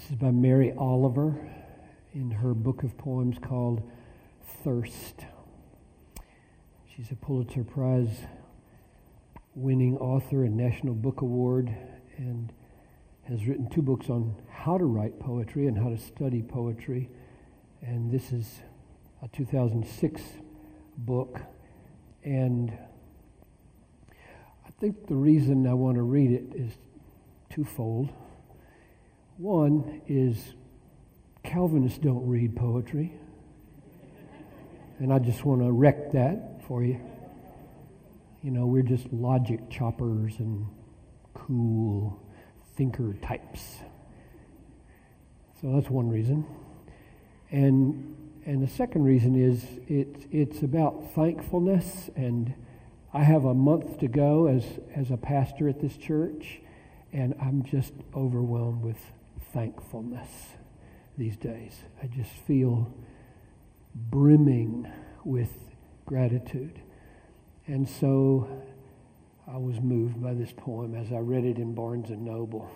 This is by Mary Oliver in her book of poems called Thirst. She's a Pulitzer Prize winning author and National Book Award and has written two books on how to write poetry and how to study poetry. And this is a 2006 book. And I think the reason I want to read it is twofold. One is Calvinists don't read poetry. And I just want to wreck that for you. You know, we're just logic choppers and cool thinker types. So that's one reason. And and the second reason is it, it's about thankfulness and I have a month to go as, as a pastor at this church, and I'm just overwhelmed with thankfulness these days. I just feel brimming with gratitude. And so I was moved by this poem as I read it in Barnes and Noble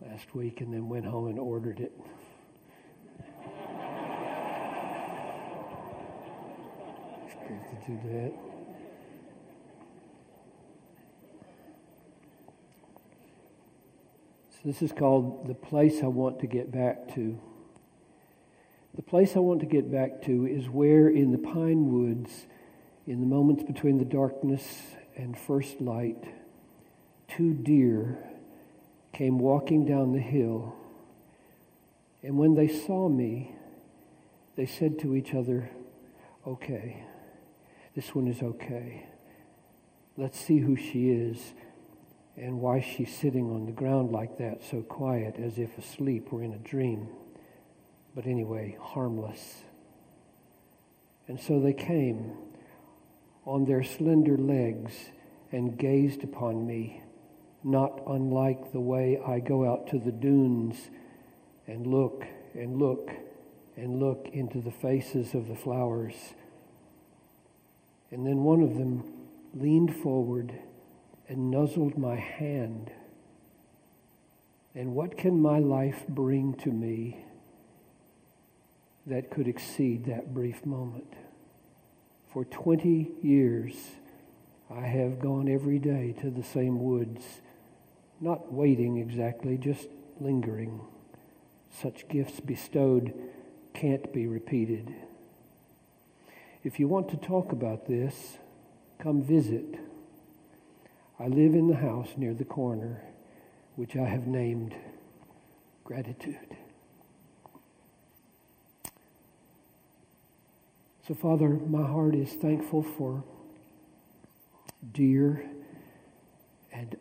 last week and then went home and ordered it. to do that. So this is called The Place I Want to Get Back to. The place I want to get back to is where in the pine woods, in the moments between the darkness and first light, two deer came walking down the hill. And when they saw me, they said to each other, Okay, this one is okay. Let's see who she is and why she's sitting on the ground like that, so quiet, as if asleep or in a dream. But anyway, harmless. And so they came on their slender legs and gazed upon me, not unlike the way I go out to the dunes and look and look and look into the faces of the flowers. And then one of them leaned forward and nuzzled my hand. And what can my life bring to me that could exceed that brief moment? For 20 years, I have gone every day to the same woods, not waiting exactly, just lingering. Such gifts bestowed can't be repeated. If you want to talk about this, come visit. I live in the house near the corner, which I have named Gratitude. So, Father, my heart is thankful for dear and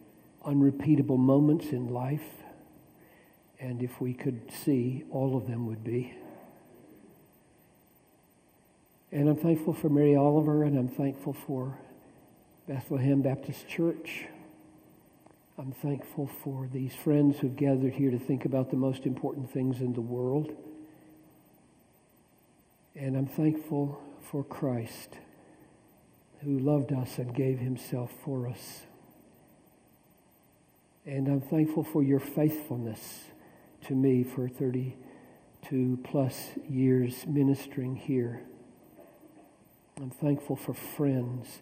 unrepeatable moments in life. And if we could see, all of them would be. And I'm thankful for Mary Oliver, and I'm thankful for Bethlehem Baptist Church. I'm thankful for these friends who've gathered here to think about the most important things in the world. And I'm thankful for Christ who loved us and gave himself for us. And I'm thankful for your faithfulness to me for 32 plus years ministering here. I'm thankful for friends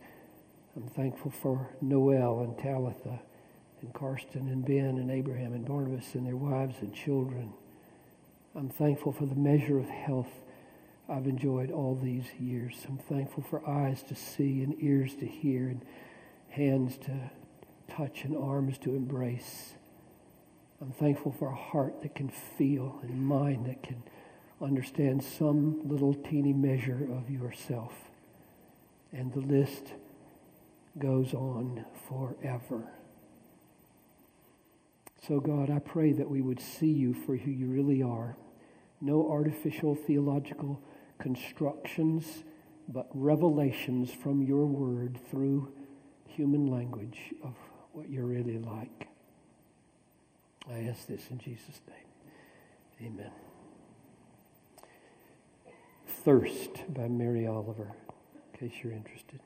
I'm thankful for Noel and Talitha and Karsten and Ben and Abraham and Barnabas and their wives and children. I'm thankful for the measure of health I've enjoyed all these years. I'm thankful for eyes to see and ears to hear and hands to touch and arms to embrace. I'm thankful for a heart that can feel and mind that can understand some little teeny measure of yourself. And the list goes on forever. So, God, I pray that we would see you for who you really are. No artificial theological constructions, but revelations from your word through human language of what you're really like. I ask this in Jesus' name. Amen. Thirst by Mary Oliver, in case you're interested.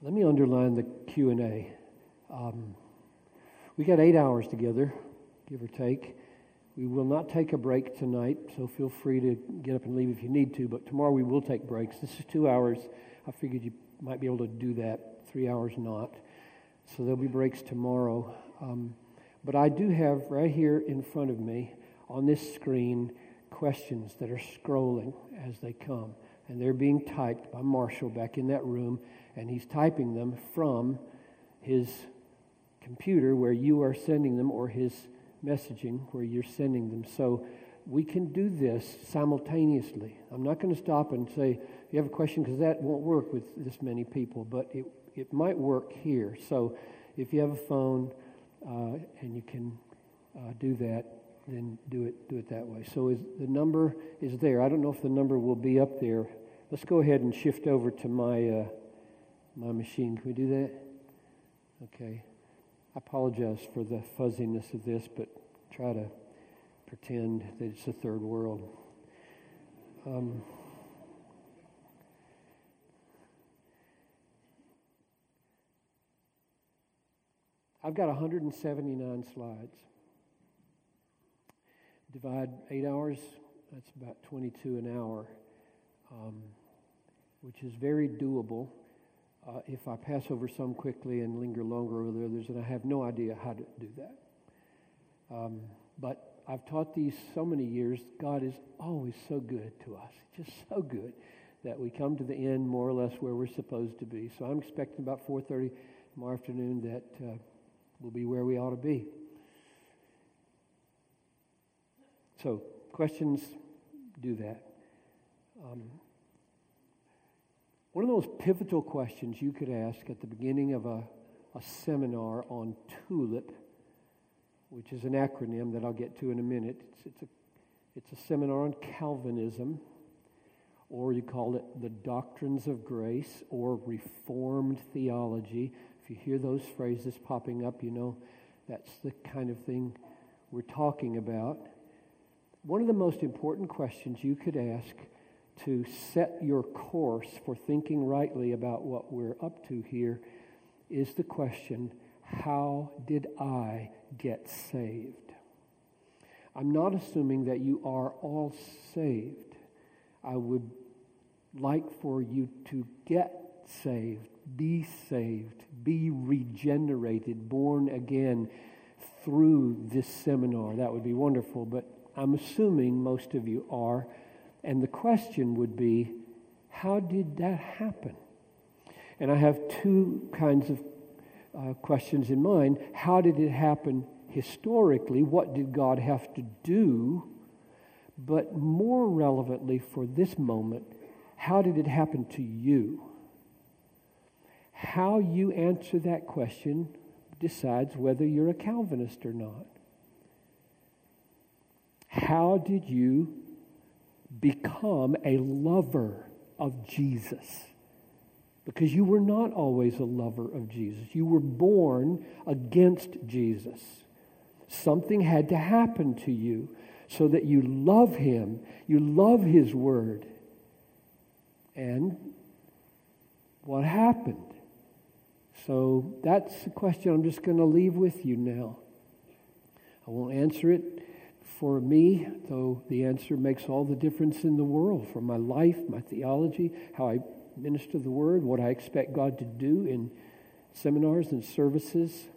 Let me underline the Q&A. Um, We got eight hours together, give or take. We will not take a break tonight, so feel free to get up and leave if you need to. But tomorrow we will take breaks. This is two hours. I figured you might be able to do that. Three hours not. So there'll be breaks tomorrow. Um, but I do have right here in front of me on this screen questions that are scrolling as they come. And they're being typed by Marshall back in that room, and he's typing them from his computer where you are sending them or his messaging where you're sending them. So we can do this simultaneously. I'm not going to stop and say, you have a question, because that won't work with this many people, but it, it might work here. So if you have a phone uh, and you can uh, do that, then do it, do it that way. So is, the number is there. I don't know if the number will be up there. Let's go ahead and shift over to my, uh, my machine. Can we do that? Okay. I apologize for the fuzziness of this, but try to pretend that it's a third world. Um, I've got 179 slides. Divide eight hours, that's about 22 an hour, um, which is very doable uh, if I pass over some quickly and linger longer over the others, and I have no idea how to do that. Um, but I've taught these so many years. God is always so good to us, just so good that we come to the end more or less where we're supposed to be. So I'm expecting about 4:30 tomorrow afternoon that uh, we'll be where we ought to be. So questions, do that. Um, one of the most pivotal questions you could ask at the beginning of a, a seminar on TULIP, which is an acronym that I'll get to in a minute, it's, it's, a, it's a seminar on Calvinism, or you call it the Doctrines of Grace or Reformed Theology. If you hear those phrases popping up, you know that's the kind of thing we're talking about. One of the most important questions you could ask to set your course for thinking rightly about what we're up to here is the question how did I get saved? I'm not assuming that you are all saved. I would like for you to get saved, be saved, be regenerated, born again through this seminar. That would be wonderful, but I'm assuming most of you are. And the question would be, how did that happen? And I have two kinds of uh, questions in mind. How did it happen historically? What did God have to do? But more relevantly for this moment, how did it happen to you? How you answer that question decides whether you're a Calvinist or not. How did you become a lover of Jesus. Because you were not always a lover of Jesus. You were born against Jesus. Something had to happen to you so that you love Him, you love His Word. And what happened? So that's the question I'm just going to leave with you now. I won't answer it for me, though the answer makes all the difference in the world for my life, my theology, how I minister the word, what I expect God to do in seminars and services.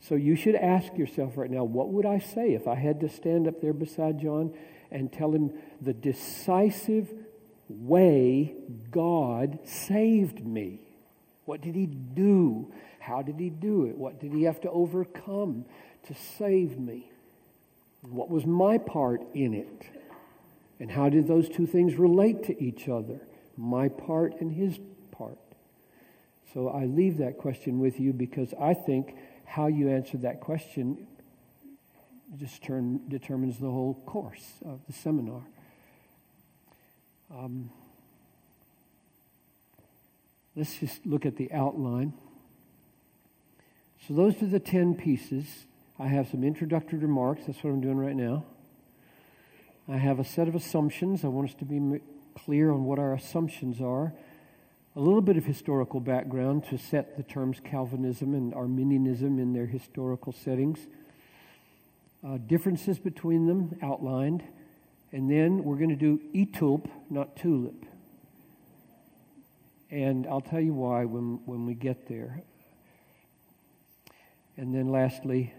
So you should ask yourself right now, what would I say if I had to stand up there beside John and tell him the decisive way God saved me? What did he do? How did he do it? What did he have to overcome to save me? What was my part in it? And how did those two things relate to each other? My part and his part. So I leave that question with you because I think how you answer that question just turn, determines the whole course of the seminar. Um, let's just look at the outline. So, those are the 10 pieces I have some introductory remarks. That's what I'm doing right now. I have a set of assumptions. I want us to be clear on what our assumptions are. a little bit of historical background to set the terms Calvinism and Arminianism in their historical settings, uh, differences between them outlined, and then we're going to do etulp, not tulip. And I'll tell you why when, when we get there. And then lastly,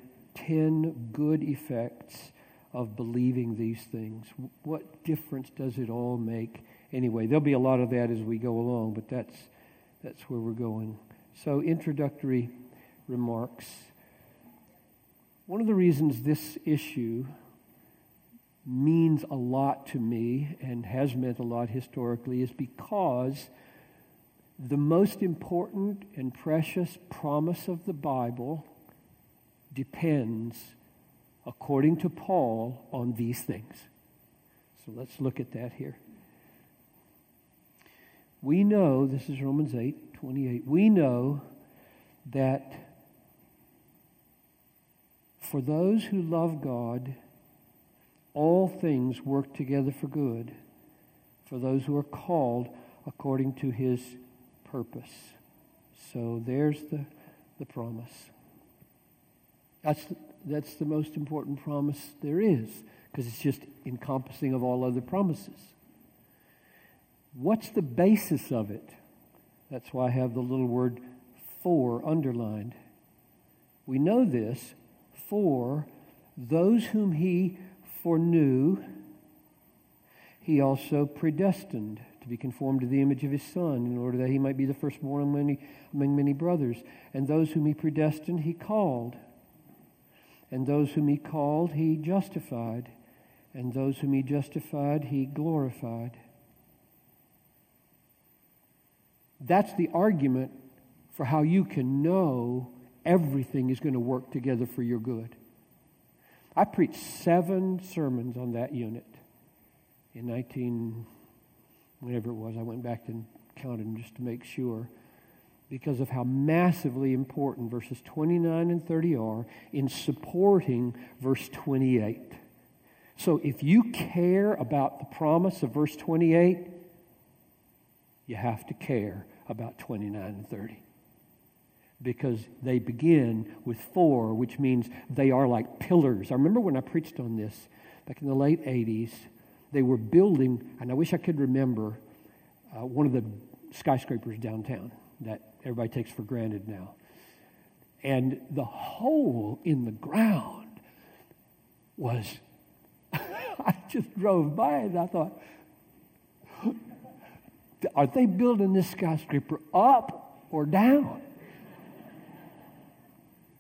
10 good effects of believing these things. What difference does it all make? Anyway, there'll be a lot of that as we go along, but that's, that's where we're going. So, introductory remarks. One of the reasons this issue means a lot to me and has meant a lot historically is because the most important and precious promise of the Bible depends, according to Paul, on these things. So let's look at that here. We know, this is Romans 8 28, we know that for those who love God, all things work together for good, for those who are called according to his purpose. So there's the, the promise. That's, that's the most important promise there is because it's just encompassing of all other promises. What's the basis of it? That's why I have the little word for underlined. We know this for those whom he foreknew, he also predestined to be conformed to the image of his Son, in order that he might be the firstborn among many, among many brothers. And those whom he predestined, he called. And those whom he called, he justified. And those whom he justified, he glorified. That's the argument for how you can know everything is going to work together for your good. I preached seven sermons on that unit in 19, whenever it was. I went back and counted just to make sure because of how massively important verses 29 and 30 are in supporting verse 28. So if you care about the promise of verse 28, you have to care about 29 and 30 because they begin with four, which means they are like pillars. I remember when I preached on this back in the late 80s, they were building, and I wish I could remember uh, one of the skyscrapers downtown that everybody takes for granted now. And the hole in the ground was, I just drove by it and I thought, are they building this skyscraper up or down?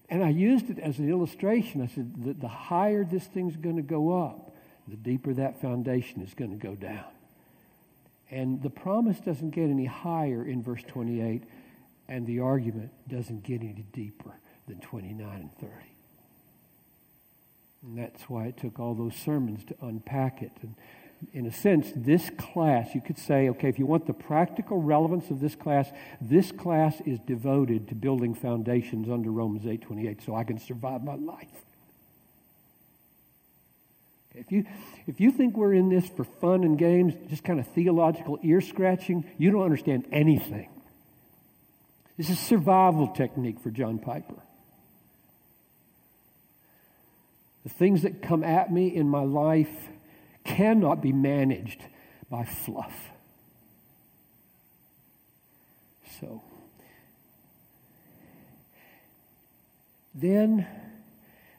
And I used it as an illustration. I said, the, the higher this thing's going to go up, the deeper that foundation is going to go down. And the promise doesn't get any higher in verse 28, and the argument doesn't get any deeper than 29 and 30. And that's why it took all those sermons to unpack it. And in a sense, this class, you could say, okay, if you want the practical relevance of this class, this class is devoted to building foundations under Romans 8:28 so I can survive my life. If you, if you think we're in this for fun and games, just kind of theological ear scratching, you don't understand anything. This is survival technique for John Piper. The things that come at me in my life cannot be managed by fluff. So, then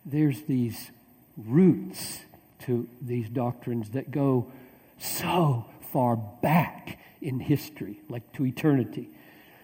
there's these roots to these doctrines that go so far back in history, like to eternity.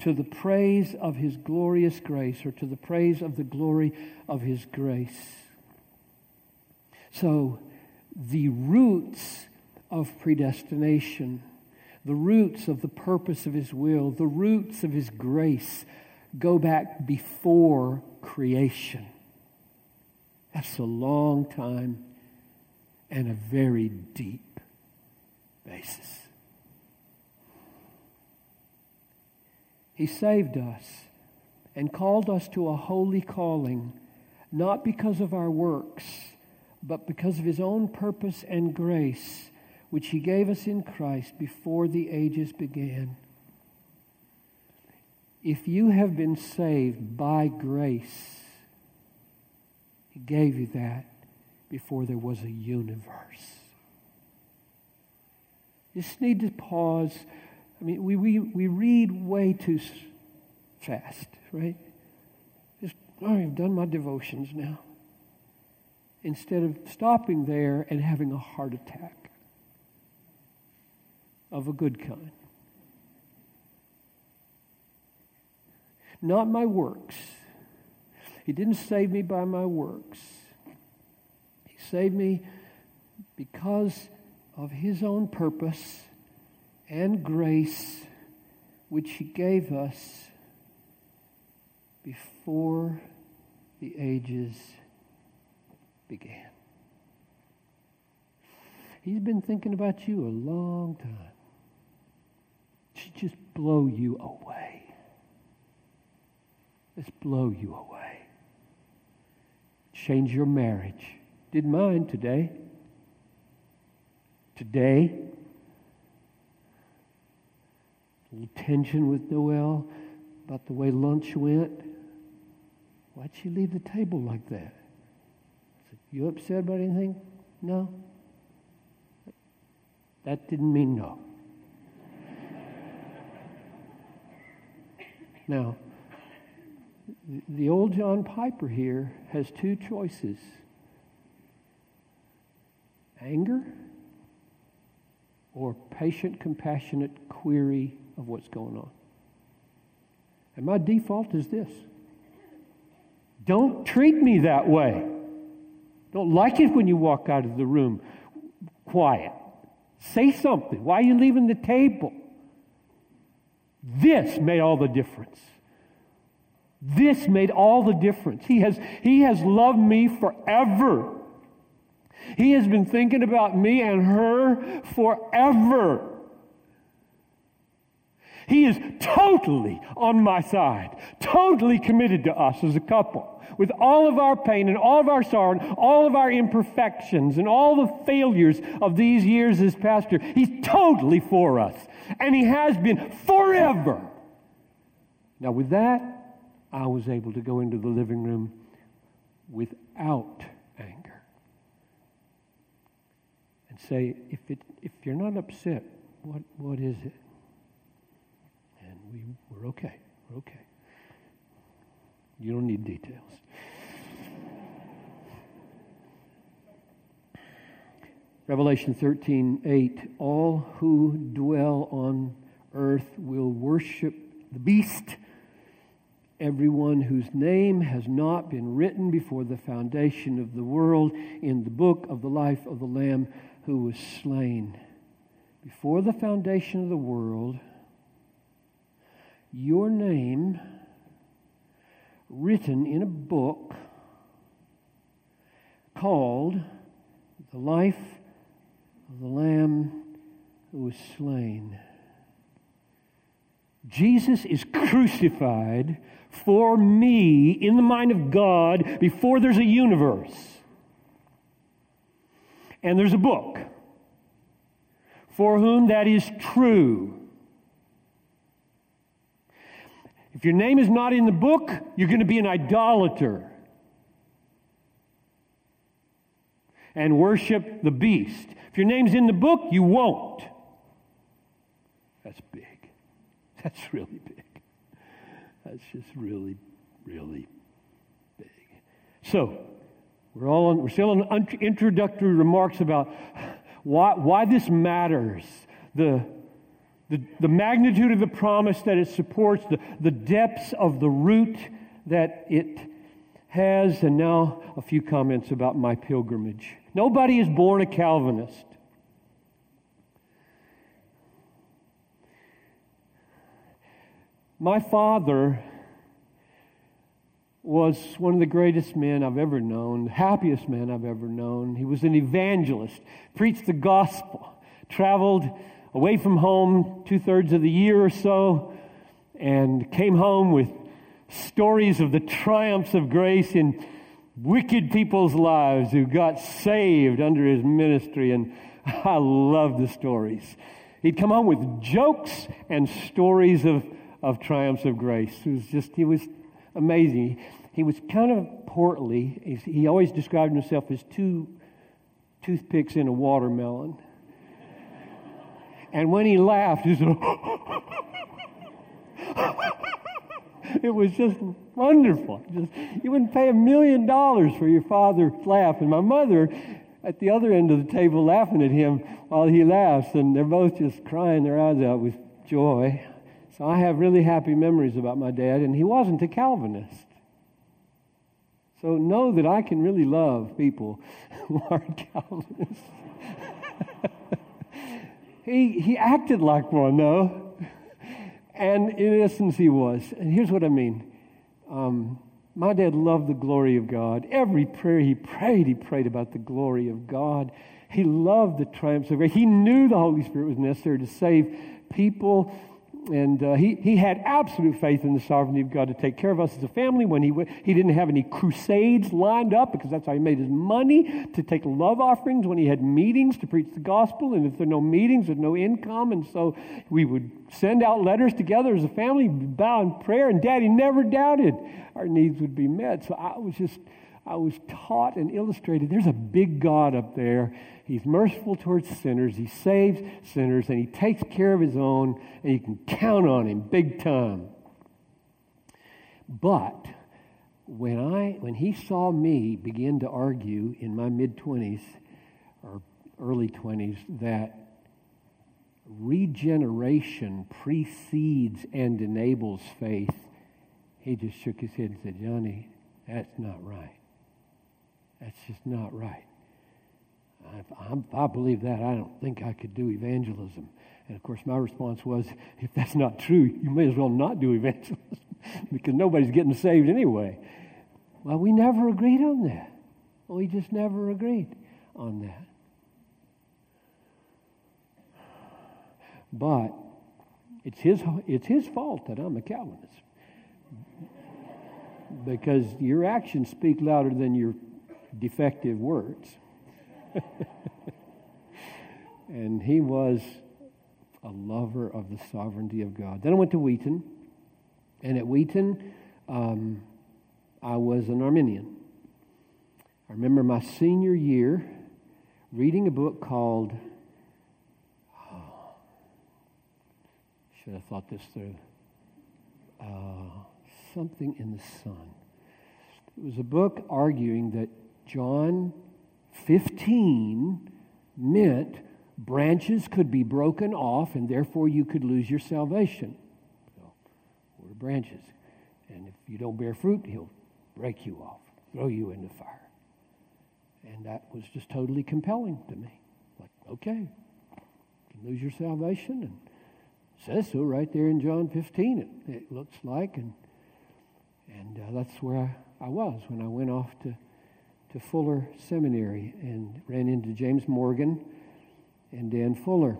to the praise of his glorious grace, or to the praise of the glory of his grace. So, the roots of predestination, the roots of the purpose of His will, the roots of His grace go back before creation. That's a long time and a very deep basis. He saved us and called us to a holy calling, not because of our works, but because of His own purpose and grace, which He gave us in Christ before the ages began. If you have been saved by grace, He gave you that before there was a universe. You just need to pause I mean, we, we, we read way too fast, right? Just, oh, I've done my devotions now. Instead of stopping there and having a heart attack of a good kind. Not my works. He didn't save me by my works. He saved me because of His own purpose and grace which He gave us before the ages began. He's been thinking about you a long time. It should just blow you away. Just blow you away. Change your marriage. Did mine today. Today, a little tension with Noel about the way lunch went. Why'd she leave the table like that? Said, you upset about anything? No. That didn't mean no. now, the old John Piper here has two choices anger or patient, compassionate query of what's going on. And my default is this don't treat me that way. Don't like it when you walk out of the room quiet. Say something. Why are you leaving the table? This made all the difference. This made all the difference. He has, he has loved me forever. He has been thinking about me and her forever. He is totally on my side, totally committed to us as a couple. With all of our pain and all of our sorrow and all of our imperfections and all the failures of these years as pastor, he's totally for us. And he has been forever. Now, with that, I was able to go into the living room without anger and say, if, it, if you're not upset, what, what is it? We, we're okay. We're okay. You don't need details. Revelation 13, 8. All who dwell on earth will worship the beast, everyone whose name has not been written before the foundation of the world in the book of the life of the Lamb who was slain. Before the foundation of the world, your name written in a book called The Life of the Lamb Who Was Slain. Jesus is crucified for me in the mind of God before there's a universe. And there's a book for whom that is true. If your name is not in the book, you're going to be an idolater and worship the beast. If your name's in the book, you won't. That's big. That's really big. That's just really, really big. So, we're all on, we're still on introductory remarks about why, why this matters. The the, the magnitude of the promise that it supports, the, the depths of the root that it has, and now a few comments about my pilgrimage. Nobody is born a Calvinist. My father was one of the greatest men I've ever known, the happiest man I've ever known. He was an evangelist, preached the gospel, traveled away from home two thirds of the year or so, and came home with stories of the triumphs of grace in wicked people's lives who got saved under his ministry. And I love the stories. He'd come home with jokes and stories of, of triumphs of grace. It was just, he was amazing. He was kind of portly. He always described himself as two toothpicks in a watermelon. And when he laughed, he said, it was just wonderful. Just, you wouldn't pay a million dollars for your father's laugh. And my mother at the other end of the table laughing at him while he laughs, and they're both just crying their eyes out with joy. So I have really happy memories about my dad, and he wasn't a Calvinist. So know that I can really love people who aren't Calvinists. he, he acted like one, though. And in essence, he was. And here's what I mean. Um, my dad loved the glory of God. Every prayer he prayed, he prayed about the glory of God. He loved the triumphs of grace. He knew the Holy Spirit was necessary to save people and uh, he, he had absolute faith in the sovereignty of God to take care of us as a family when he, he didn't have any crusades lined up because that's how he made his money to take love offerings when he had meetings to preach the gospel. And if there are no meetings, there's no income. And so we would send out letters together as a family, bow in prayer, and daddy never doubted our needs would be met. So I was just, I was taught and illustrated there's a big God up there He's merciful towards sinners. He saves sinners and he takes care of his own, and you can count on him big time. But when, I, when he saw me begin to argue in my mid 20s or early 20s that regeneration precedes and enables faith, he just shook his head and said, Johnny, that's not right. That's just not right. I, I, believe that. I don't think I could do evangelism. And of course, my response was, if that's not true, you may as well not do evangelism because nobody's getting saved anyway. Well, we never agreed on that. We just never agreed on that. But it's his, it's his fault that I'm a Calvinist. Because your actions speak louder than your defective words. and he was a lover of the sovereignty of God. Then I went to Wheaton, and at Wheaton, um, I was an Arminian. I remember my senior year reading a book called, should have thought this through, uh, Something in the Son. It was a book arguing that John 15 meant branches could be broken off and therefore you could lose your salvation. So, we're branches. And if you don't bear fruit, he'll break you off, throw you in the fire. And that was just totally compelling to me. Like, okay, you can lose your salvation. And says so right there in John 15, it, it looks like. And, and uh, that's where I, I was when I went off to to Fuller Seminary and ran into James Morgan and Dan Fuller.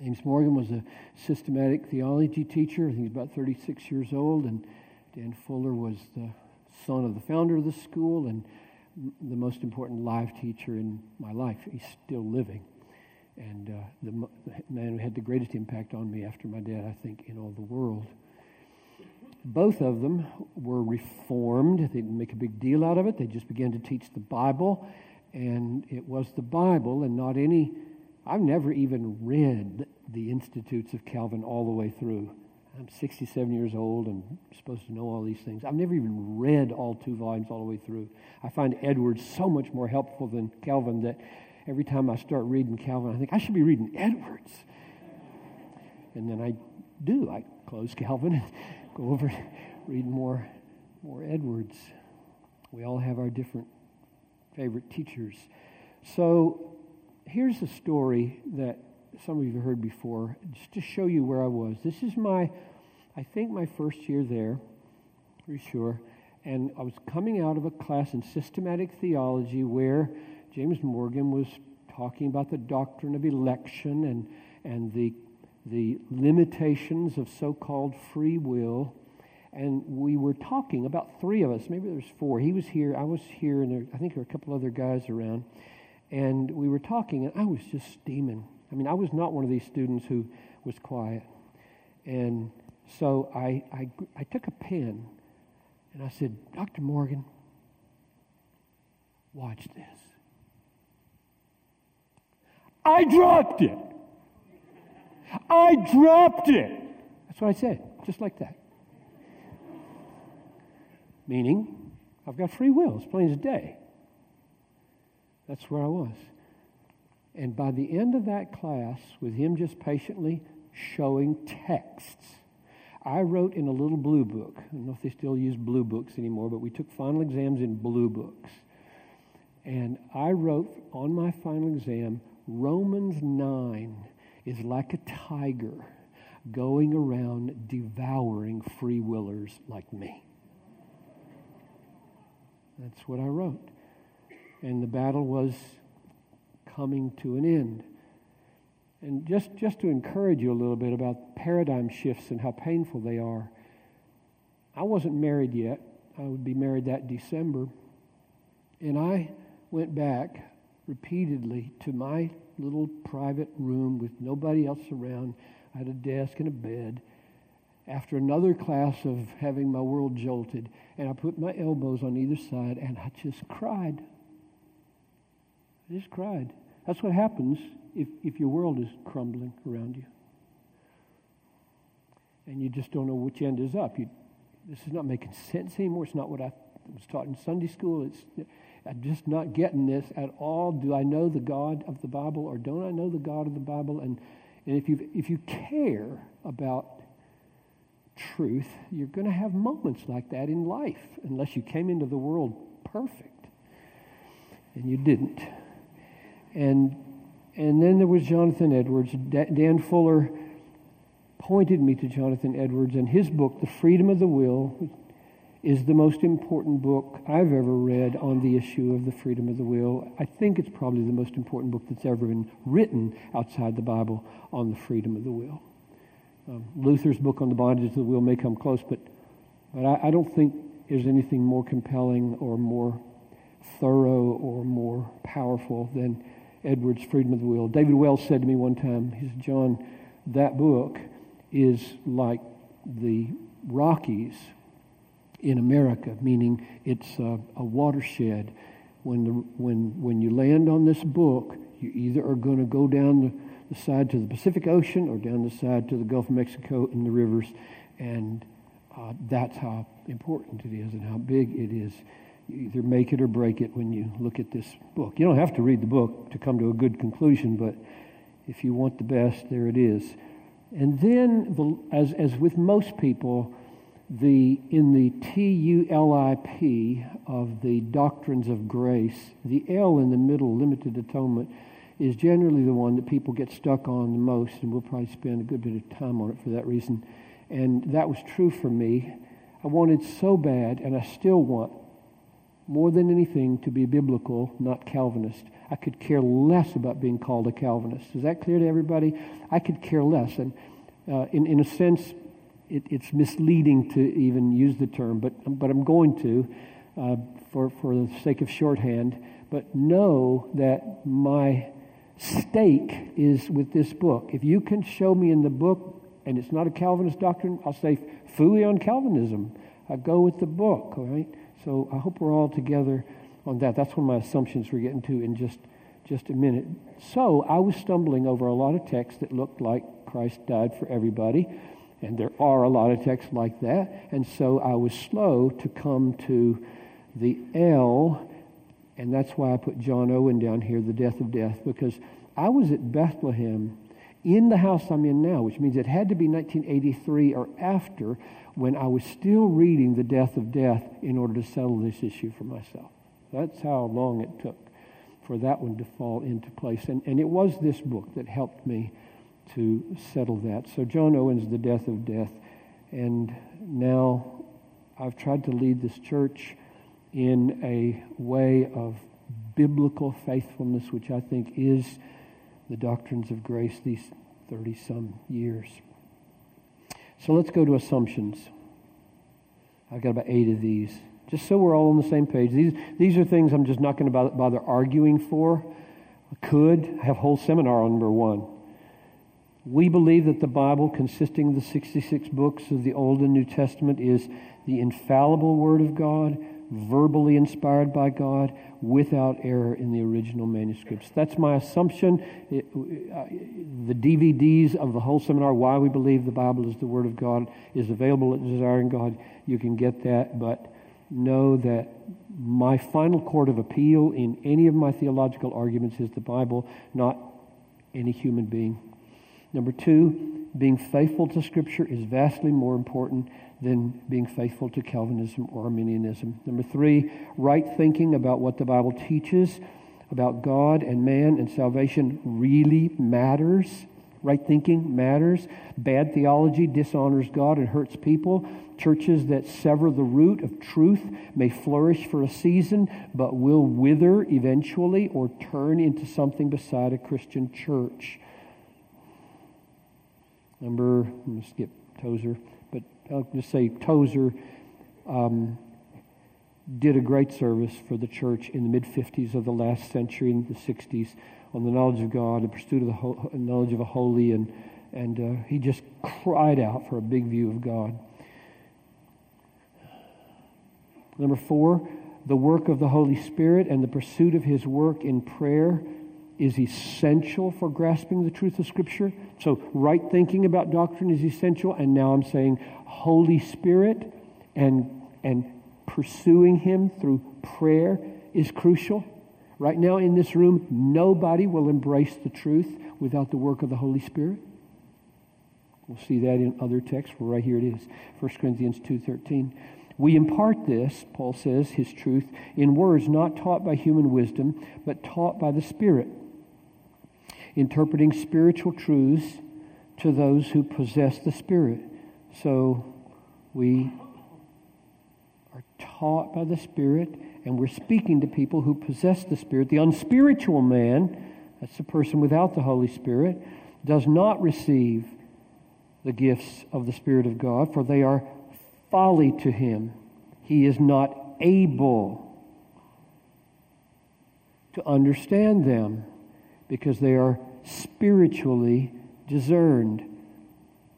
James Morgan was a systematic theology teacher. I think he's about 36 years old, and Dan Fuller was the son of the founder of the school and the most important live teacher in my life. He's still living. And uh, the, the man who had the greatest impact on me after my dad, I think, in all the world. Both of them were reformed. They didn't make a big deal out of it. They just began to teach the Bible. And it was the Bible and not any. I've never even read the Institutes of Calvin all the way through. I'm 67 years old and supposed to know all these things. I've never even read all two volumes all the way through. I find Edwards so much more helpful than Calvin that every time I start reading Calvin, I think I should be reading Edwards. And then I do. I close Calvin go over, read more, more Edwards. We all have our different favorite teachers. So here's a story that some of you have heard before, just to show you where I was. This is my, I think my first year there, pretty sure. And I was coming out of a class in systematic theology where James Morgan was talking about the doctrine of election and, and the, the limitations of so called free will. And we were talking, about three of us, maybe there was four. He was here, I was here, and there, I think there were a couple other guys around. And we were talking, and I was just steaming. I mean, I was not one of these students who was quiet. And so I, I, I took a pen and I said, Dr. Morgan, watch this. I dropped it. I dropped it. That's what I said, just like that. Meaning, I've got free will, as plain as day. That's where I was. And by the end of that class, with him just patiently showing texts, I wrote in a little blue book. I don't know if they still use blue books anymore, but we took final exams in blue books. And I wrote on my final exam Romans 9 is like a tiger going around devouring free willers like me. That's what I wrote. And the battle was coming to an end. And just, just to encourage you a little bit about paradigm shifts and how painful they are, I wasn't married yet. I would be married that December. And I went back repeatedly to my little private room with nobody else around. I had a desk and a bed. After another class of having my world jolted, and I put my elbows on either side and I just cried. I just cried. That's what happens if, if your world is crumbling around you. And you just don't know which end is up. You, this is not making sense anymore. It's not what I was taught in Sunday school. It's, I'm just not getting this at all. Do I know the God of the Bible or don't I know the God of the Bible? And, and if, you if you care about truth, you're going to have moments like that in life unless you came into the world perfect. And you didn't. And, and then there was Jonathan Edwards. Dan Fuller pointed me to Jonathan Edwards and his book, The Freedom of the Will, is the most important book I've ever read on the issue of the freedom of the will. I think it's probably the most important book that's ever been written outside the Bible on the freedom of the will. Um, Luther's book on the bondage of the will may come close, but, but I, I don't think there's anything more compelling or more thorough or more powerful than Edwards' Freedom of the Will. David Wells said to me one time, he said, John, that book is like the Rockies in America, meaning it's a, a watershed. When, the, when, when you land on this book, you either are going to go down the, the side to the Pacific Ocean or down the side to the Gulf of Mexico and the rivers. And uh, that's how important it is and how big it is. You either make it or break it when you look at this book. You don't have to read the book to come to a good conclusion, but if you want the best, there it is. And then, the, as, as with most people, the, in the TULIP of the doctrines of grace, the L in the middle, limited atonement, is generally the one that people get stuck on the most, and we'll probably spend a good bit of time on it for that reason. And that was true for me. I wanted so bad, and I still want, more than anything, to be biblical, not Calvinist. I could care less about being called a Calvinist. Is that clear to everybody? I could care less. And uh, in, in a sense, it, it's misleading to even use the term, but, but I'm going to uh, for, for the sake of shorthand. But know that my stake is with this book. If you can show me in the book, and it's not a Calvinist doctrine, I'll say fooey on Calvinism. I go with the book, all right? So I hope we're all together on that. That's one of my assumptions we're getting to in just, just a minute. So I was stumbling over a lot of texts that looked like Christ died for everybody. And there are a lot of texts like that. And so I was slow to come to the L, and that's why I put John Owen down here, the death of death, because I was at Bethlehem in the house I'm in now, which means it had to be 1983 or after when I was still reading The Death of Death in order to settle this issue for myself. That's how long it took for that one to fall into place. And, and it was this book that helped me to settle that. So John Owen's The Death of Death. And now I've tried to lead this church in a way of biblical faithfulness, which I think is the doctrines of grace these 30 some years. So let's go to assumptions. I've got about eight of these, just so we're all on the same page. These, these are things I'm just not going to bother arguing for. I could have a whole seminar on number one. We believe that the Bible, consisting of the 66 books of the Old and New Testament, is the infallible Word of God, verbally inspired by God, without error in the original manuscripts. That's my assumption. It, uh, the DVDs of the whole seminar, Why We Believe the Bible is the Word of God, is available at Desiring God. You can get that, but know that my final court of appeal in any of my theological arguments is the Bible, not any human being. Number two, being faithful to Scripture is vastly more important than being faithful to Calvinism or Arminianism. Number three, right thinking about what the Bible teaches about God and man and salvation really matters. Right thinking matters. Bad theology dishonors God and hurts people. Churches that sever the root of truth may flourish for a season, but will wither eventually or turn into something beside a Christian church. Number, I'm skip Tozer, but I'll just say Tozer um, did a great service for the church in the mid 50s of the last century, in the 60s, on the knowledge of God, the pursuit of the ho- knowledge of a holy, and, and uh, he just cried out for a big view of God. Number four, the work of the Holy Spirit and the pursuit of his work in prayer is essential for grasping the truth of Scripture. So, right thinking about doctrine is essential. And now I'm saying Holy Spirit and, and pursuing Him through prayer is crucial. Right now in this room, nobody will embrace the truth without the work of the Holy Spirit. We'll see that in other texts. Well, right here it is 1 Corinthians 2.13. We impart this, Paul says, his truth, in words not taught by human wisdom, but taught by the Spirit interpreting spiritual truths to those who possess the Spirit. So we are taught by the Spirit, and we're speaking to people who possess the Spirit. The unspiritual man, that's the person without the Holy Spirit, does not receive the gifts of the Spirit of God, for they are folly to him. He is not able to understand them because they are spiritually discerned.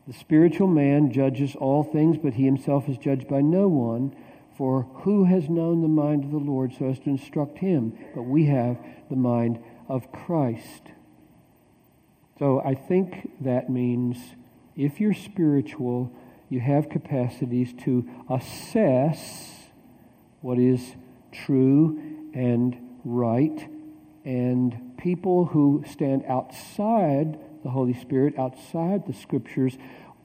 The spiritual man judges all things, but he himself is judged by no one. For who has known the mind of the Lord so as to instruct him? But we have the mind of Christ. So I think that means if you're spiritual, you have capacities to assess what is true and right and people who stand outside the Holy Spirit, outside the Scriptures,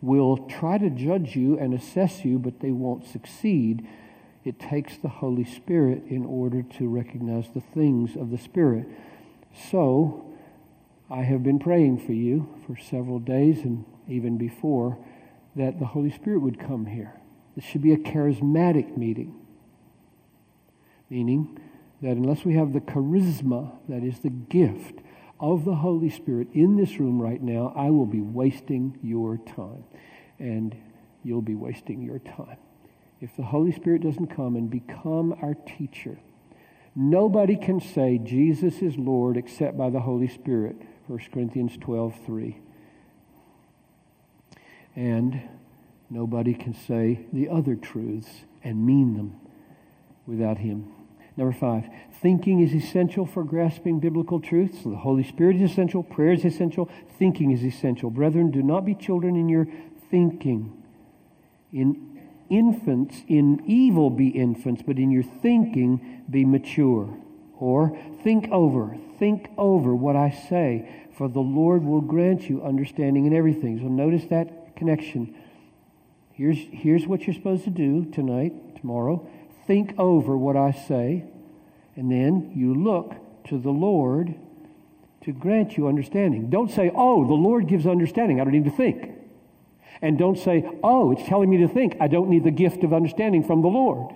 will try to judge you and assess you, but they won't succeed. It takes the Holy Spirit in order to recognize the things of the Spirit. So, I have been praying for you for several days and even before that the Holy Spirit would come here. This should be a charismatic meeting, meaning that unless we have the charisma, that is the gift of the Holy Spirit in this room right now, I will be wasting your time. And you'll be wasting your time. If the Holy Spirit doesn't come and become our teacher, nobody can say Jesus is Lord except by the Holy Spirit. 1 Corinthians 12 3. And nobody can say the other truths and mean them without Him. Number five, thinking is essential for grasping biblical truths. So the Holy Spirit is essential, prayer is essential, thinking is essential. Brethren, do not be children in your thinking. In infants, in evil be infants, but in your thinking be mature. Or think over, think over what I say, for the Lord will grant you understanding in everything. So notice that connection. Here's, here's what you're supposed to do tonight, tomorrow think over what I say, and then you look to the Lord to grant you understanding. Don't say, oh, the Lord gives understanding. I don't need to think. And don't say, oh, it's telling me to think. I don't need the gift of understanding from the Lord.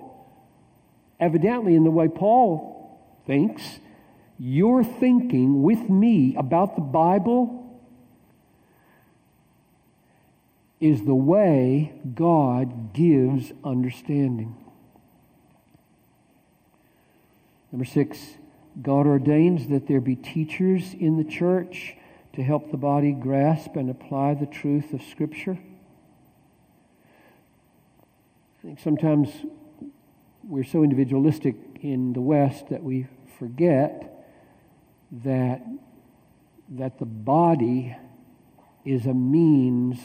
Evidently, in the way Paul thinks, your thinking with me about the Bible is the way God gives understanding. Number six, God ordains that there be teachers in the church to help the body grasp and apply the truth of Scripture. I think sometimes we're so individualistic in the West that we forget that, that the body is a means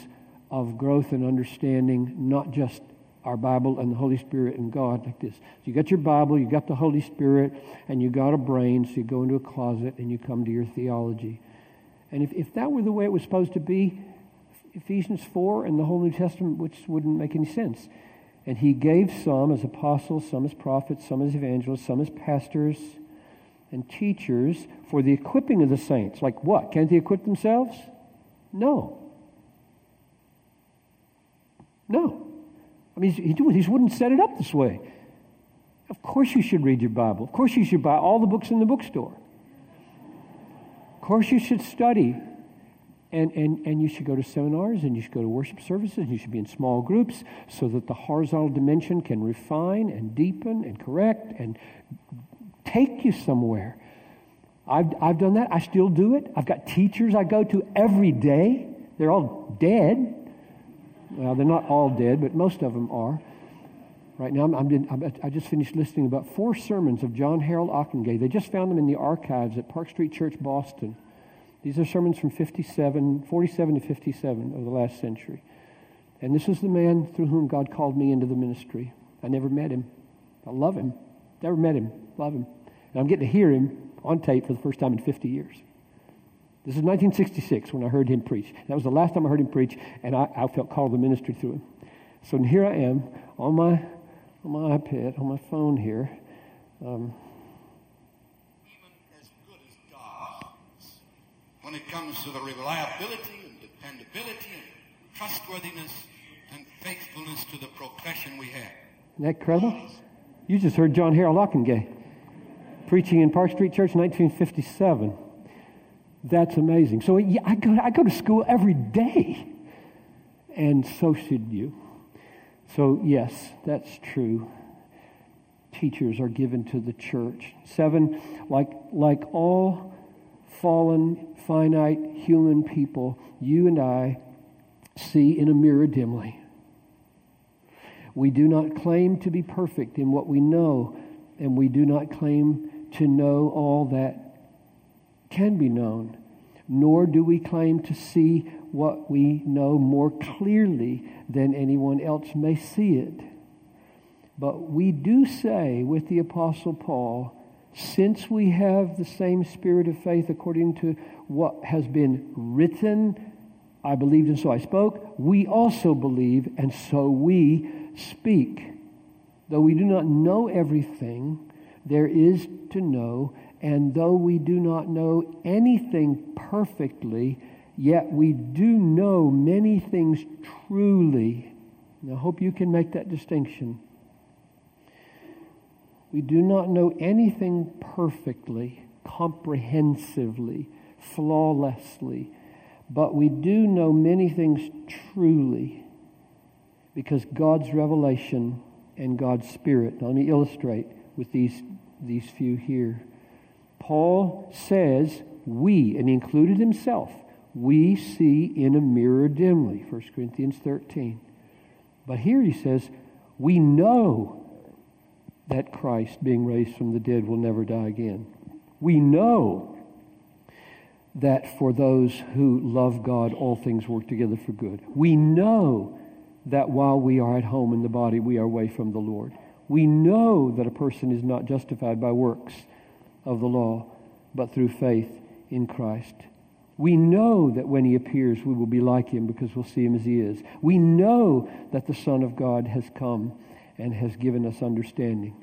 of growth and understanding, not just our Bible and the Holy Spirit and God like this. So you got your Bible, you got the Holy Spirit, and you got a brain, so you go into a closet and you come to your theology. And if, if that were the way it was supposed to be, Ephesians 4 and the whole New Testament, which wouldn't make any sense. And he gave some as apostles, some as prophets, some as evangelists, some as pastors and teachers for the equipping of the saints. Like what? Can't they equip themselves? No. No. I mean, he, he wouldn't set it up this way. Of course, you should read your Bible. Of course, you should buy all the books in the bookstore. Of course, you should study. And, and, and you should go to seminars and you should go to worship services. And You should be in small groups so that the horizontal dimension can refine and deepen and correct and take you somewhere. I've, I've done that. I still do it. I've got teachers I go to every day. They're all dead. Well, they're not all dead, but most of them are. Right now, I'm, I'm, i just finished listening about four sermons of John Harold Ockenga. They just found them in the archives at Park Street Church, Boston. These are sermons from 57, 47 to 57 of the last century. And this is the man through whom God called me into the ministry. I never met him. I love him. Never met him. Love him. And I'm getting to hear him on tape for the first time in 50 years. This is 1966 when I heard him preach. That was the last time I heard him preach, and I, I felt called to ministry through him. So here I am on my, on my iPad, on my phone here. Um, as good as God when it comes to the reliability and dependability and trustworthiness and faithfulness to the profession we have. Isn't that incredible? You just heard John Harold Ockenga preaching in Park Street Church in 1957. That's amazing. So I, go, I go to school every day, and so should you. So, yes, that's true. Teachers are given to the church. Seven, like, like all fallen, finite human people, you and I see in a mirror dimly. We do not claim to be perfect in what we know, and we do not claim to know all that can be known, nor do we claim to see what we know more clearly than anyone else may see it. But we do say with the Apostle Paul, since we have the same spirit of faith according to what has been written, I believed and so I spoke, we also believe and so we speak. Though we do not know everything, there is to know and though we do not know anything perfectly, yet we do know many things truly. And I hope you can make that distinction. We do not know anything perfectly, comprehensively, flawlessly, but we do know many things truly because God's revelation and God's Spirit. Now, let me illustrate with these, these few here. Paul says, we, and he included himself, we see in a mirror dimly, 1 Corinthians 13. But here he says, we know that Christ, being raised from the dead, will never die again. We know that for those who love God, all things work together for good. We know that while we are at home in the body, we are away from the Lord. We know that a person is not justified by works of the law, but through faith in Christ. We know that when he appears, we will be like him because we'll see him as he is. We know that the Son of God has come and has given us understanding.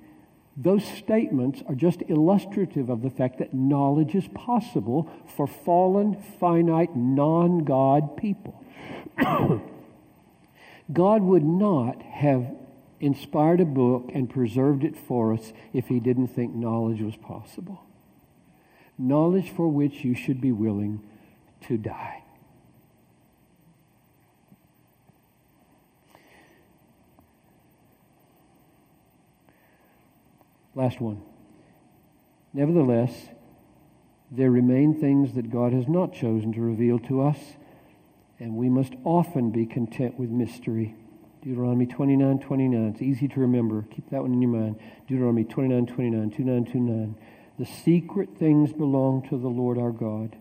Those statements are just illustrative of the fact that knowledge is possible for fallen, finite, non God people. God would not have inspired a book and preserved it for us if he didn't think knowledge was possible. Knowledge for which you should be willing to die. Last one. Nevertheless, there remain things that God has not chosen to reveal to us, and we must often be content with mystery. Deuteronomy 29 29. It's easy to remember. Keep that one in your mind. Deuteronomy 29 29, 2929. The secret things belong to the Lord our God,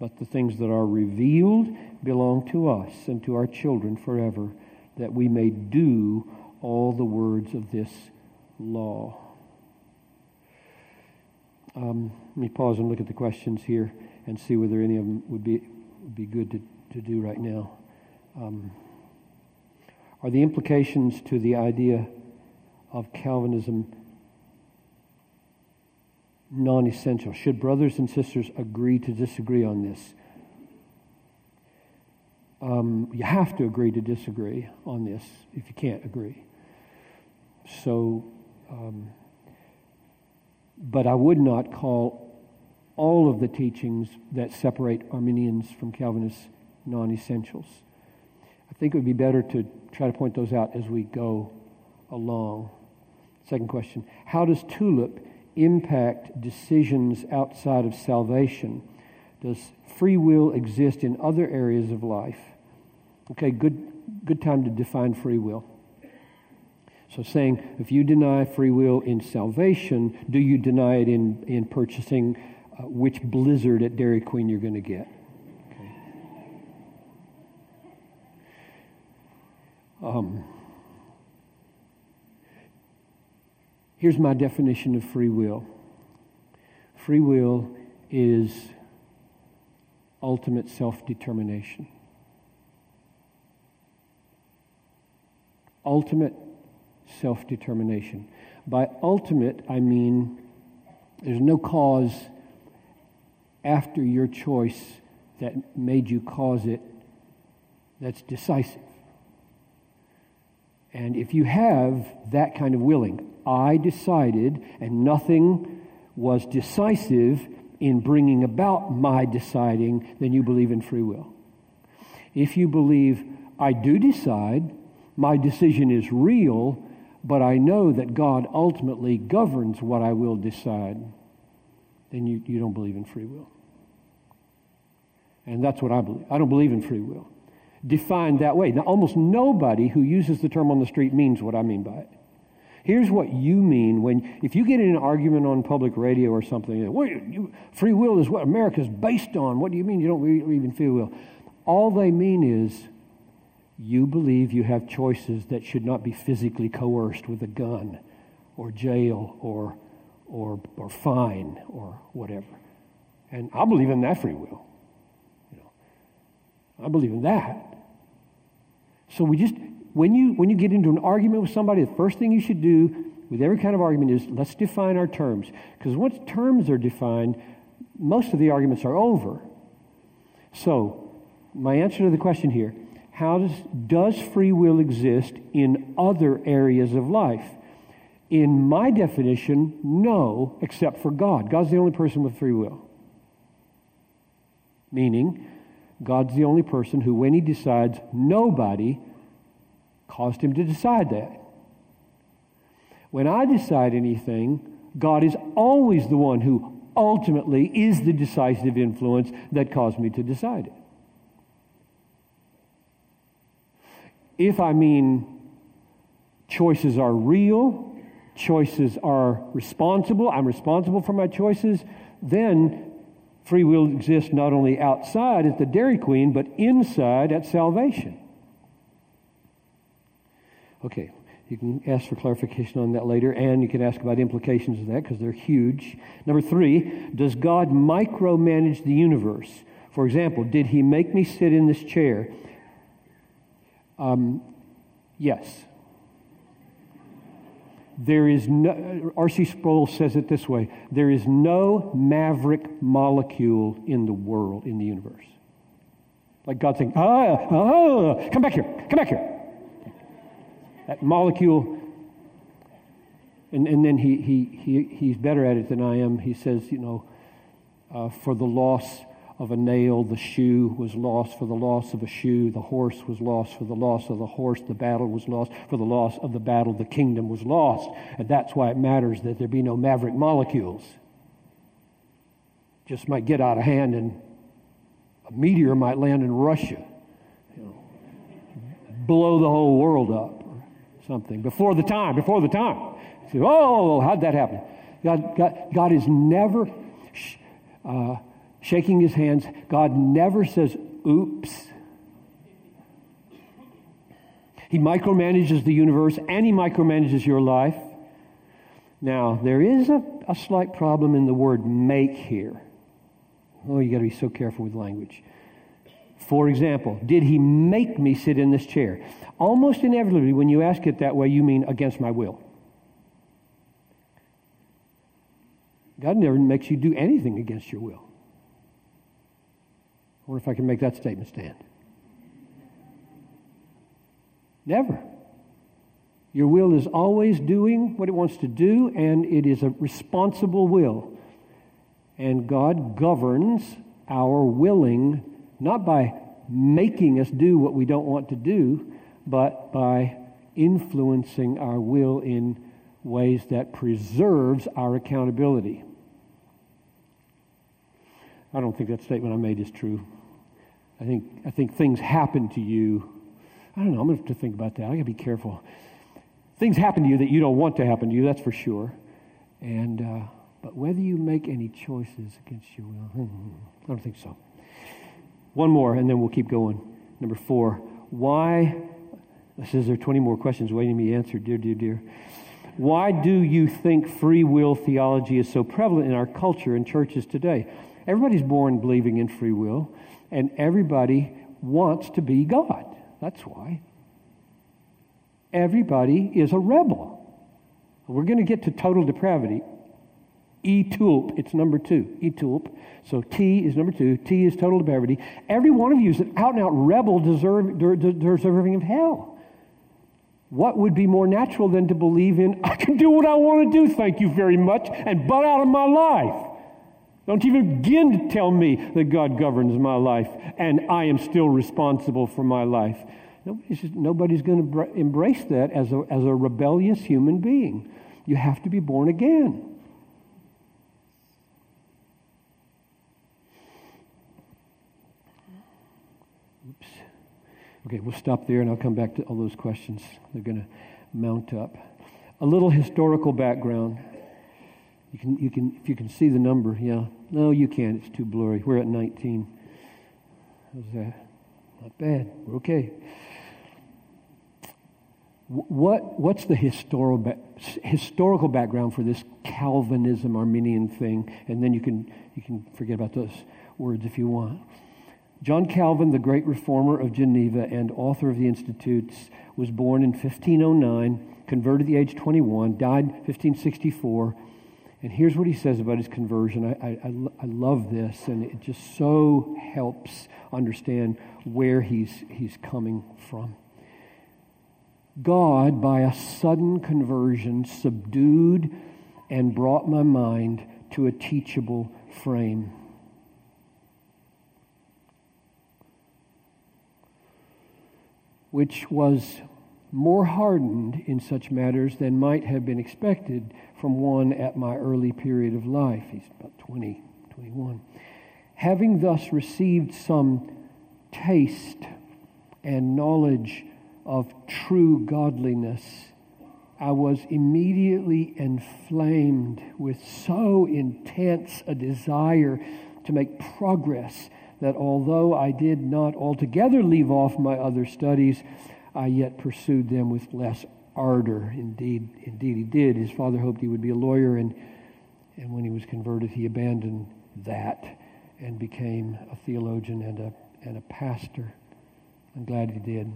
but the things that are revealed belong to us and to our children forever, that we may do all the words of this law. Um, let me pause and look at the questions here and see whether any of them would be, would be good to, to do right now. Um, are the implications to the idea of Calvinism non essential? Should brothers and sisters agree to disagree on this? Um, you have to agree to disagree on this if you can't agree. So, um, but I would not call all of the teachings that separate Arminians from Calvinists non essentials. I think it would be better to try to point those out as we go along. Second question How does TULIP impact decisions outside of salvation? Does free will exist in other areas of life? Okay, good, good time to define free will. So, saying if you deny free will in salvation, do you deny it in, in purchasing uh, which blizzard at Dairy Queen you're going to get? Um, here's my definition of free will free will is ultimate self determination. Ultimate self determination. By ultimate, I mean there's no cause after your choice that made you cause it that's decisive. And if you have that kind of willing, I decided, and nothing was decisive in bringing about my deciding, then you believe in free will. If you believe, I do decide, my decision is real, but I know that God ultimately governs what I will decide, then you, you don't believe in free will. And that's what I believe. I don't believe in free will. Defined that way. Now, almost nobody who uses the term on the street means what I mean by it. Here's what you mean when, if you get in an argument on public radio or something, well, you, free will is what America is based on. What do you mean you don't believe in free will? All they mean is you believe you have choices that should not be physically coerced with a gun or jail or, or, or fine or whatever. And I believe in that free will. You know, I believe in that. So we just, when you, when you get into an argument with somebody, the first thing you should do with every kind of argument is let's define our terms. Because once terms are defined, most of the arguments are over. So, my answer to the question here how does, does free will exist in other areas of life? In my definition, no, except for God. God's the only person with free will. Meaning, God's the only person who, when he decides, nobody caused him to decide that. When I decide anything, God is always the one who ultimately is the decisive influence that caused me to decide it. If I mean choices are real, choices are responsible, I'm responsible for my choices, then free will exists not only outside at the Dairy Queen, but inside at salvation. Okay, you can ask for clarification on that later, and you can ask about implications of that because they're huge. Number three, does God micromanage the universe? For example, did he make me sit in this chair? Um, yes. There is no, R.C. Sproul says it this way there is no maverick molecule in the world, in the universe. Like God saying, ah, ah, come back here, come back here. that molecule. And, and then he, he, he, he's better at it than I am. He says, you know, uh, for the loss of a nail, the shoe was lost for the loss of a shoe, the horse was lost for the loss of the horse, the battle was lost for the loss of the battle, the kingdom was lost. And that's why it matters that there be no maverick molecules. Just might get out of hand and a meteor might land in Russia, you know, blow the whole world up or something before the time, before the time. say, oh, how'd that happen? God, God, God is never. Uh, shaking his hands. God never says, oops. He micromanages the universe and he micromanages your life. Now, there is a, a slight problem in the word make here. Oh, you got to be so careful with language. For example, did he make me sit in this chair? Almost inevitably, when you ask it that way, you mean against my will. God never makes you do anything against your will. Wonder if I can make that statement stand. Never. Your will is always doing what it wants to do, and it is a responsible will. And God governs our willing not by making us do what we don't want to do, but by influencing our will in ways that preserves our accountability. I don't think that statement I made is true. I think, I think things happen to you. I don't know. I'm going to have to think about that. I got to be careful. Things happen to you that you don't want to happen to you, that's for sure. And, uh, but whether you make any choices against your will, hmm, I don't think so. One more, and then we'll keep going. Number four, why? This is there 20 more questions waiting to be answered, dear, dear, dear. Why do you think free will theology is so prevalent in our culture and churches today? Everybody's born believing in free will and everybody wants to be God. That's why. Everybody is a rebel. We're going to get to total depravity. E tulp, it's number two. E tulp. So T is number two. T is total depravity. Every one of you is an out and out rebel deserve, deserving of hell. What would be more natural than to believe in, I can do what I want to do, thank you very much, and butt out of my life? Don't even begin to tell me that God governs my life and I am still responsible for my life. Nobody's, nobody's going to embrace that as a, as a rebellious human being. You have to be born again. Oops. Okay, we'll stop there and I'll come back to all those questions. They're going to mount up. A little historical background. You can, you can, if you can see the number, yeah. No, you can't. It's too blurry. We're at 19. How's that? Not bad. We're okay. What, what's the historical, historical background for this Calvinism Arminian thing? And then you can, you can forget about those words if you want. John Calvin, the great reformer of Geneva and author of the Institutes, was born in 1509, converted at the age 21, died 1564 and here's what he says about his conversion. I, I, I, love this, and it just so helps understand where he's, he's coming from. God, by a sudden conversion, subdued and brought my mind to a teachable frame. Which was more hardened in such matters than might have been expected from one at my early period of life. He's about 20, 21. Having thus received some taste and knowledge of true godliness, I was immediately inflamed with so intense a desire to make progress that although I did not altogether leave off my other studies, I yet pursued them with less ardor. Indeed, indeed he did. His father hoped he would be a lawyer, and, and when he was converted, he abandoned that and became a theologian and a, and a pastor. I'm glad he did.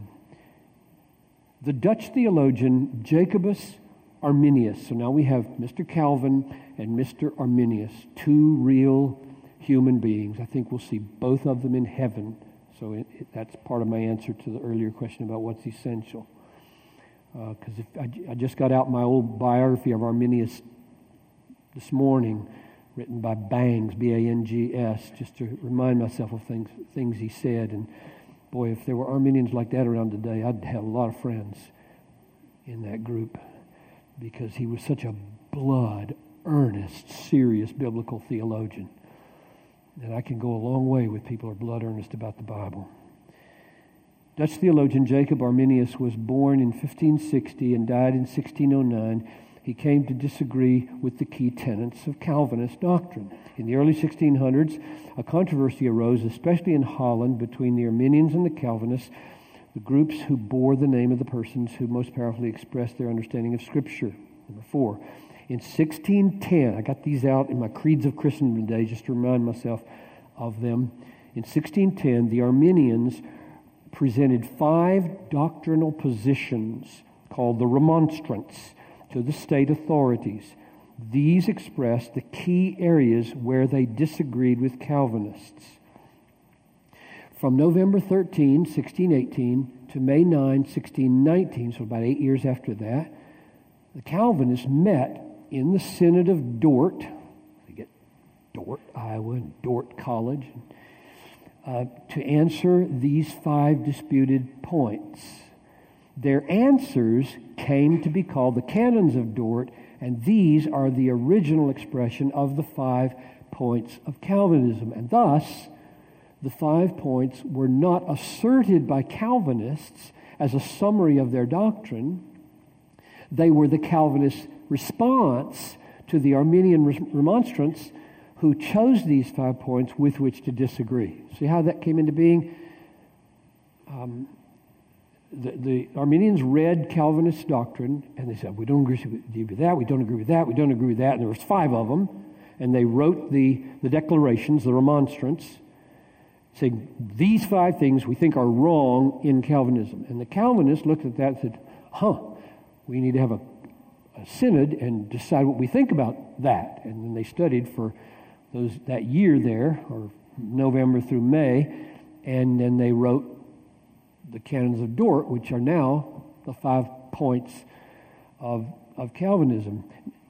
The Dutch theologian Jacobus Arminius. So now we have Mr. Calvin and Mr. Arminius, two real human beings. I think we'll see both of them in heaven. So it, it, that's part of my answer to the earlier question about what's essential. Because uh, I, I just got out my old biography of Arminius this morning, written by Bangs, B A N G S, just to remind myself of things, things he said. And boy, if there were Arminians like that around today, I'd have a lot of friends in that group because he was such a blood, earnest, serious biblical theologian. And I can go a long way with people who are blood earnest about the Bible. Dutch theologian Jacob Arminius was born in 1560 and died in 1609. He came to disagree with the key tenets of Calvinist doctrine. In the early 1600s, a controversy arose, especially in Holland, between the Arminians and the Calvinists, the groups who bore the name of the persons who most powerfully expressed their understanding of Scripture. Number four, in 1610, I got these out in my Creeds of Christendom today just to remind myself of them. In 1610, the Arminians presented five doctrinal positions called the remonstrants to the state authorities. These expressed the key areas where they disagreed with Calvinists. From November 13, 1618 to May 9, 1619, so about eight years after that, the Calvinists met in the Synod of Dort. They get Dort, Iowa, and Dordt College. Uh, to answer these five disputed points. Their answers came to be called the canons of Dort, and these are the original expression of the five points of Calvinism. And thus, the five points were not asserted by Calvinists as a summary of their doctrine. They were the Calvinist response to the Arminian remonstrance who chose these five points with which to disagree. See how that came into being? Um, the, the, Arminians read Calvinist doctrine and they said, We don't agree with that, we don't agree with that, we don't agree with that. And there was five of them. And they wrote the, the declarations, the remonstrance, saying, These five things we think are wrong in Calvinism. And the Calvinists looked at that and said, Huh, we need to have a, a synod and decide what we think about that. And then they studied for those, that year there, or November through May, and then they wrote the canons of Dort, which are now the five points of, of Calvinism.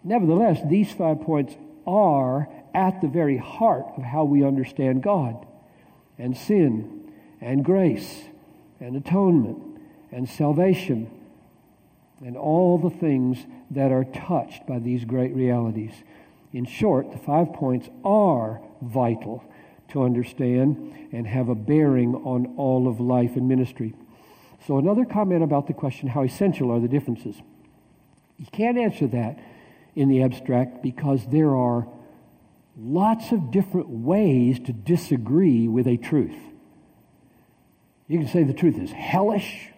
Nevertheless, these five points are at the very heart of how we understand God and sin and grace and atonement and salvation and all the things that are touched by these great realities. In short, the five points are vital to understand and have a bearing on all of life and ministry. So, another comment about the question how essential are the differences? You can't answer that in the abstract because there are lots of different ways to disagree with a truth. You can say the truth is hellish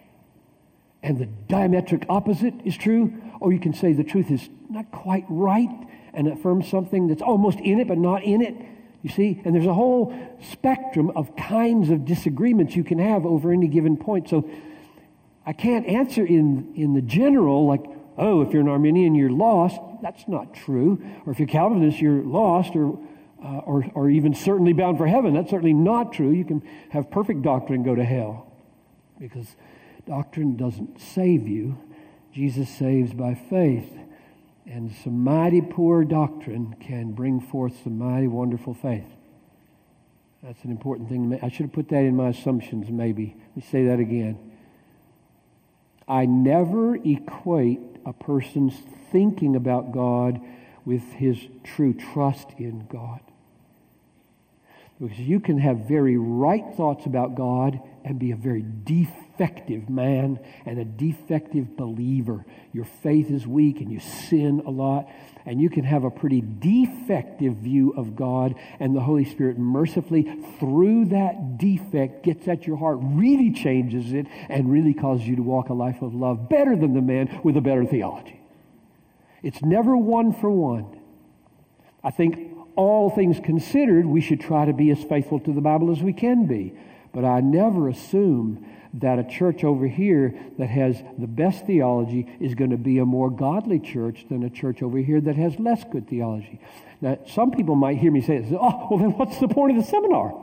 and the diametric opposite is true, or you can say the truth is not quite right and affirm something that's almost in it but not in it. You see? And there's a whole spectrum of kinds of disagreements you can have over any given point. So I can't answer in, in the general, like, oh, if you're an Arminian, you're lost. That's not true. Or if you're Calvinist, you're lost or, uh, or, or even certainly bound for heaven. That's certainly not true. You can have perfect doctrine go to hell because doctrine doesn't save you, Jesus saves by faith. And some mighty poor doctrine can bring forth some mighty wonderful faith. That's an important thing. I should have put that in my assumptions, maybe. Let me say that again. I never equate a person's thinking about God with his true trust in God. Because you can have very right thoughts about God and be a very defective man and a defective believer. Your faith is weak and you sin a lot. And you can have a pretty defective view of God, and the Holy Spirit mercifully, through that defect, gets at your heart, really changes it, and really causes you to walk a life of love better than the man with a better theology. It's never one for one. I think all things considered, we should try to be as faithful to the Bible as we can be. But I never assume that a church over here that has the best theology is going to be a more godly church than a church over here that has less good theology. Now, some people might hear me say, oh, well, then what's the point of the seminar?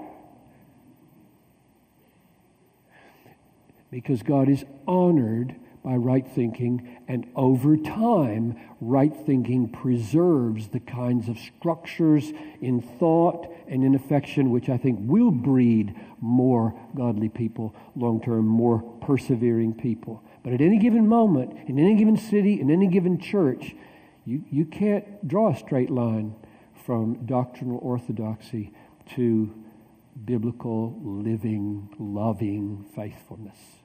Because God is honored by right thinking, and over time, right thinking preserves the kinds of structures in thought and in affection which I think will breed more godly people long term, more persevering people. But at any given moment, in any given city, in any given church, you, you can't draw a straight line from doctrinal orthodoxy to biblical, living, loving faithfulness.